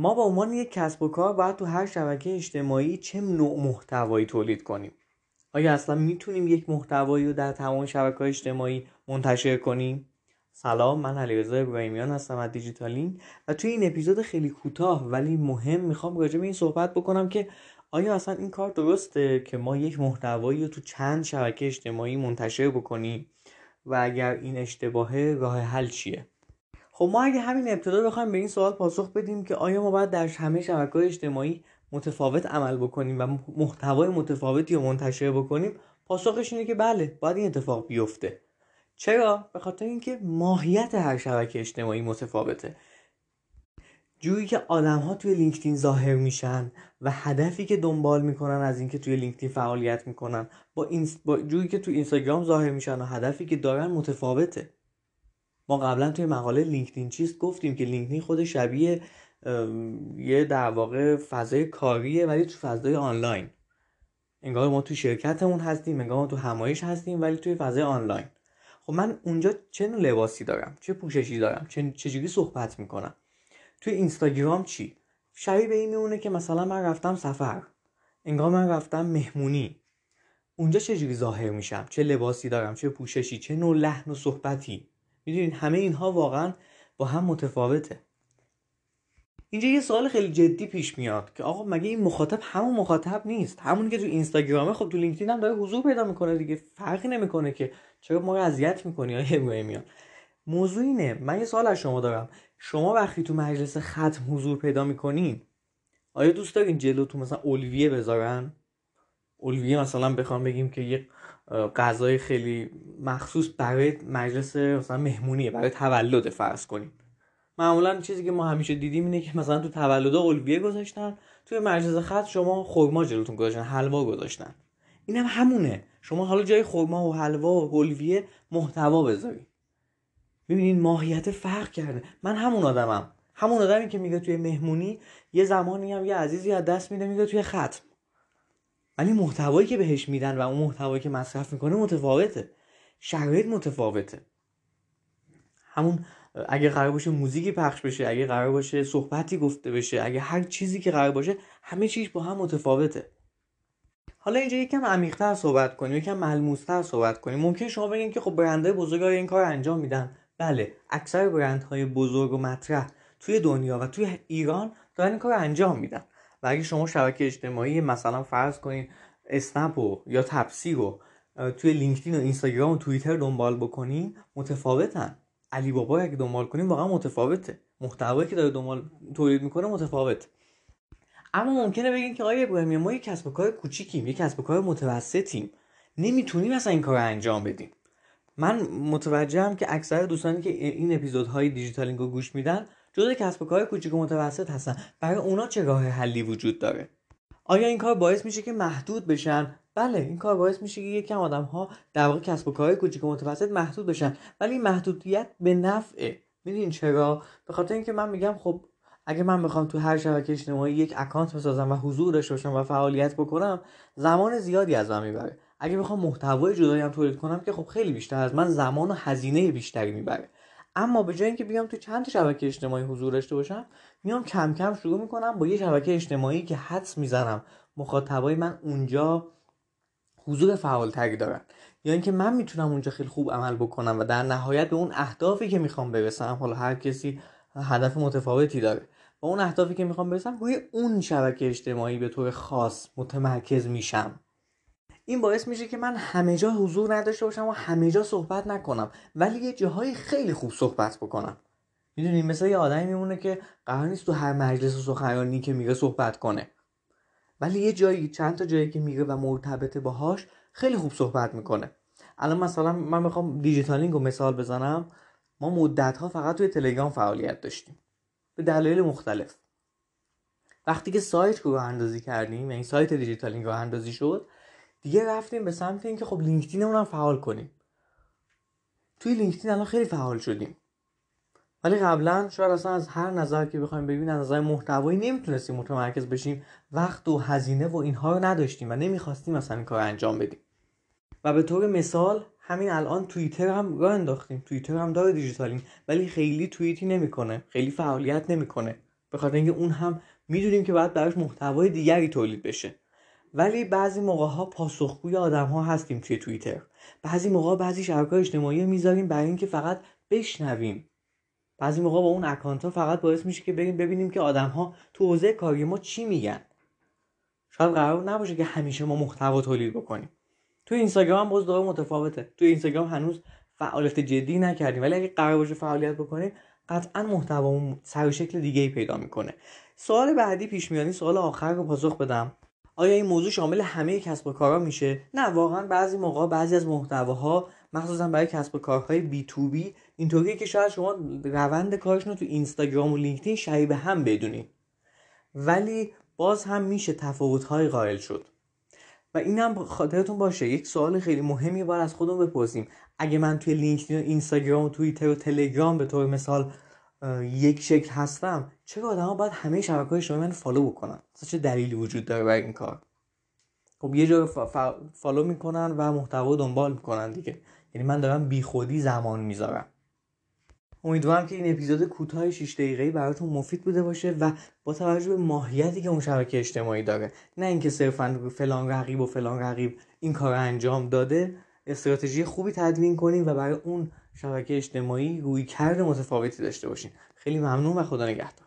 ما به عنوان یک کسب و کار باید تو هر شبکه اجتماعی چه نوع محتوایی تولید کنیم؟ آیا اصلا می‌تونیم یک محتوایی رو در تمام شبکه اجتماعی منتشر کنیم؟ سلام من علیرضا ابراهیمیان هستم از دیجیتالین و توی این اپیزود خیلی کوتاه ولی مهم می‌خوام راجع به این صحبت بکنم که آیا اصلا این کار درسته که ما یک محتوایی رو تو چند شبکه اجتماعی منتشر بکنیم؟ و اگر این اشتباهه راه حل چیه؟ خب ما اگه همین ابتدا بخوایم به این سوال پاسخ بدیم که آیا ما باید در همه شبکه اجتماعی متفاوت عمل بکنیم و محتوای متفاوتی رو منتشر بکنیم؟ پاسخش اینه که بله باید این اتفاق بیفته. چرا؟ به خاطر اینکه ماهیت هر شبکه اجتماعی متفاوته. جوری که آدم ها توی لینکدین ظاهر میشن و هدفی که دنبال می‌کنن از اینکه توی لینکدین فعالیت می‌کنن با, اینس... با جوری که توی اینستاگرام ظاهر میشن و هدفی که دارن متفاوته. ما قبلا توی مقاله لینکدین چیست گفتیم که لینکدین خود شبیه یه در واقع فضای کاریه ولی تو فضای آنلاین. انگار ما تو شرکتمون هستیم انگار ما تو همایش هستیم ولی توی فضای آنلاین. خب من اونجا چه لباسی دارم؟ چه پوششی دارم؟ چه چجوری صحبت می‌کنم؟ توی اینستاگرام چی؟ شبیه به این میمونه که مثلا من رفتم سفر. انگار من رفتم مهمونی. اونجا چجوری ظاهر میشم؟ چه لباسی دارم؟ چه پوششی؟ چه نوع لحن و صحبتی؟ می‌دونین همه اینها واقعا با هم متفاوته. اینجا یه سوال خیلی جدی پیش میاد که آقا مگه این مخاطب همون مخاطب نیست؟ همونی که تو اینستاگرامه خب تو لینکدین هم داره حضور پیدا می‌کنه دیگه فرقی نمی‌کنه که چرا ما رو اذیت می‌کنی آیا میاد. موضوع اینه من یه سوال از شما دارم. شما وقتی تو مجلس ختم حضور پیدا می‌کنین آیا دوست دارین جلو تو مثلا اولویه بذارن؟ اولویه مثلا بخوام بگیم که یه غذای خیلی مخصوص برای مجلس مثلا مهمونیه برای تولد فرض کنیم. معمولا چیزی که ما همیشه دیدیم اینه که مثلا تو تولد اولویه گذاشتن توی مجلس خط شما خورما جلوتون گذاشتن حلوا گذاشتن. اینم هم همونه. شما حالا جای خورما و حلوا و اولویه محتوا بذارید ببینین ماهیت فرق کرده. من همون آدمم. همون آدمی که میگه توی مهمونی یه زمانی هم یه عزیزی از دست میده میگه توی ختم ولی محتوایی که بهش میدن و اون محتوایی که مصرف می‌کنه متفاوته. شرایط متفاوته. همون اگه قرار باشه موزیکی پخش بشه اگه قرار باشه صحبتی گفته بشه اگه هر چیزی که قرار باشه همه چیز با هم متفاوته. حالا اینجا یکم عمیق‌تر صحبت کنیم یکم ملموس‌تر صحبت کنیم. ممکن شما بگین که خب برندهای بزرگ این کار انجام میدن. بله اکثر برندهای بزرگ و مطرح توی دنیا و توی ایران دارن این کار انجام میدن. و اگه شما شبکه اجتماعی مثلا فرض کنین اسنپ یا تپسی رو توی لینکدین و اینستاگرام و توییتر دنبال بکنین متفاوتن. علی بابا اگه دنبال کنیم واقعا متفاوته. محتوایی که داره دنبال تولید می‌کنه متفاوت. اما ممکنه بگین که آیا ابراهیمی ما یک کسب و کار کوچیکیم یک کسب و کار متوسطیم. نمی‌تونیم اصلا این کار انجام بدیم. من متوجهم که اکثر دوستانی که این اپیزودهای دیجیتالینگ رو گوش میدن جزء کسب و کار کوچیک و متوسط هستن. برای اونا چه راه حلی وجود داره؟ آیا این کار باعث میشه که محدود بشن؟ بله این کار باعث میشه که یکم آدم ها در واقع کسب و کارهای کوچیک و متوسط محدود بشن. ولی محدودیت به نفعه می‌دونین چرا؟ به خاطر اینکه من میگم خب اگه من بخوام تو هر شبکه اجتماعی یک اکانت بسازم و حضور داشته باشم و فعالیت بکنم زمان زیادی از من می‌بره. اگه بخوام محتوای جدایی هم تولید کنم که خب خیلی بیشتر از من زمان و هزینه بیشتری می‌بره. اما به جای اینکه بیام تو چند تا شبکه اجتماعی حضور داشته باشم میام کم کم شروع می‌کنم با یه شبکه اجتماعی که حدس می‌زنم مخاطبای من اونجا حضور فعالتری دارن. یا اینکه من می‌تونم اونجا خیلی خوب عمل بکنم و در نهایت به اون اهدافی که می‌خوام برسم حالا هر کسی هدف متفاوتی داره با اون اهدافی که می‌خوام برسم روی اون شبکه اجتماعی به طور خاص متمرکز میشم. این باعث میشه که من همه جا حضور نداشته باشم و همه جا صحبت نکنم. ولی یه جاهای خیلی خوب صحبت بکنم. می‌دونی مثل یه آدمی میمونه که قرار نیست تو هر مجلس و سخنرانی که میره صحبت کنه. ولی یه جایی چند تا جایی که میره و مرتبط باهاش خیلی خوب صحبت می‌کنه. الان مثلا من می‌خوام دیجیتالینگ رو مثال بزنم. ما مدت ها فقط توی تلگرام فعالیت داشتیم. به دلایل مختلف. وقتی که سایت رو راه اندازی کردیم یعنی سایت دیجیتالینگ راه اندازی شد دیگه رفتیم به سمت اینکه خب لینکدینمون هم فعال کنیم. توی لینکدین الان خیلی فعال شدیم. ولی قبلا شاید اصلا از هر نظر که بخوایم ببینیم از نظر محتوایی نمی‌تونستیم متمرکز بشیم. وقت و هزینه و اینها رو نداشتیم و نمی‌خواستیم مثلا این کار انجام بدیم. و به طور مثال همین الان توییتر هم راه انداختیم. توییتر هم داره دیجیتالین ولی خیلی توییتی نمی‌کنه. خیلی فعالیت نمی‌کنه. به خاطر اینکه اون هم می‌دونیم که باید براش محتوای دیگری تولید بشه. ولی بعضی موقع ها پاسخگوی آدم ها هستیم توی توییتر. بعضی موقع بعضی شبکه اجتماعی می‌ذاریم برای اینکه فقط بشنویم. بعضی موقع با اون اکانت ها فقط باعث میشه که بریم ببینیم که آدم ها تو حوزه کاری ما چی میگن. شاید قرار نباشه که همیشه ما محتوا تولید بکنیم. تو اینستاگرام باز دوباره متفاوته. تو اینستاگرام هنوز فعالیت جدی نکردیم. ولی اگه قرار باشه فعالیت بکنیم قطعا محتوا سر و شکل دیگه ای پیدا می‌کنه. سوال بعدی پیش میانی سوال آخر رو پاسخ بدم. آیا این موضوع شامل همه کسب و کارها میشه؟ نه واقعا بعضی موقع بعضی از محتواها مخصوصا برای کسب و کارهای B2B اینطوریه که شاید شما روند کارشون رو تو اینستاگرام و لینکدین شبیه به هم بدونید ولی باز هم میشه تفاوت‌های قائل شد. و اینم خاطرتون باشه یک سوال خیلی مهمی باید از خودمون بپرسیم. اگه من توی لینکدین و اینستاگرام و توییتر و تلگرام به طور مثال یک شکل هستم چرا آدما باید همه شبکه های شما من follow بکنن چه دلیلی وجود داره برای این کار؟ خب یه جا فالو می‌کنن و محتوا دنبال می‌کنن دیگه. یعنی من دارم بیخودی زمان می‌ذارم. امیدوارم که این اپیزود کوتاه 6 دقیقه‌ای براتون مفید بوده باشه و با توجه به ماهیتی که اون شبکه اجتماعی داره نه اینکه صرفا فلان رقیب و فلان رقیب این کار انجام داده استراتژی خوبی تدوین کنیم و برای اون شبکه اجتماعی روی کرد متفاوتی داشته باشین. خیلی ممنون و خدا نگهدار.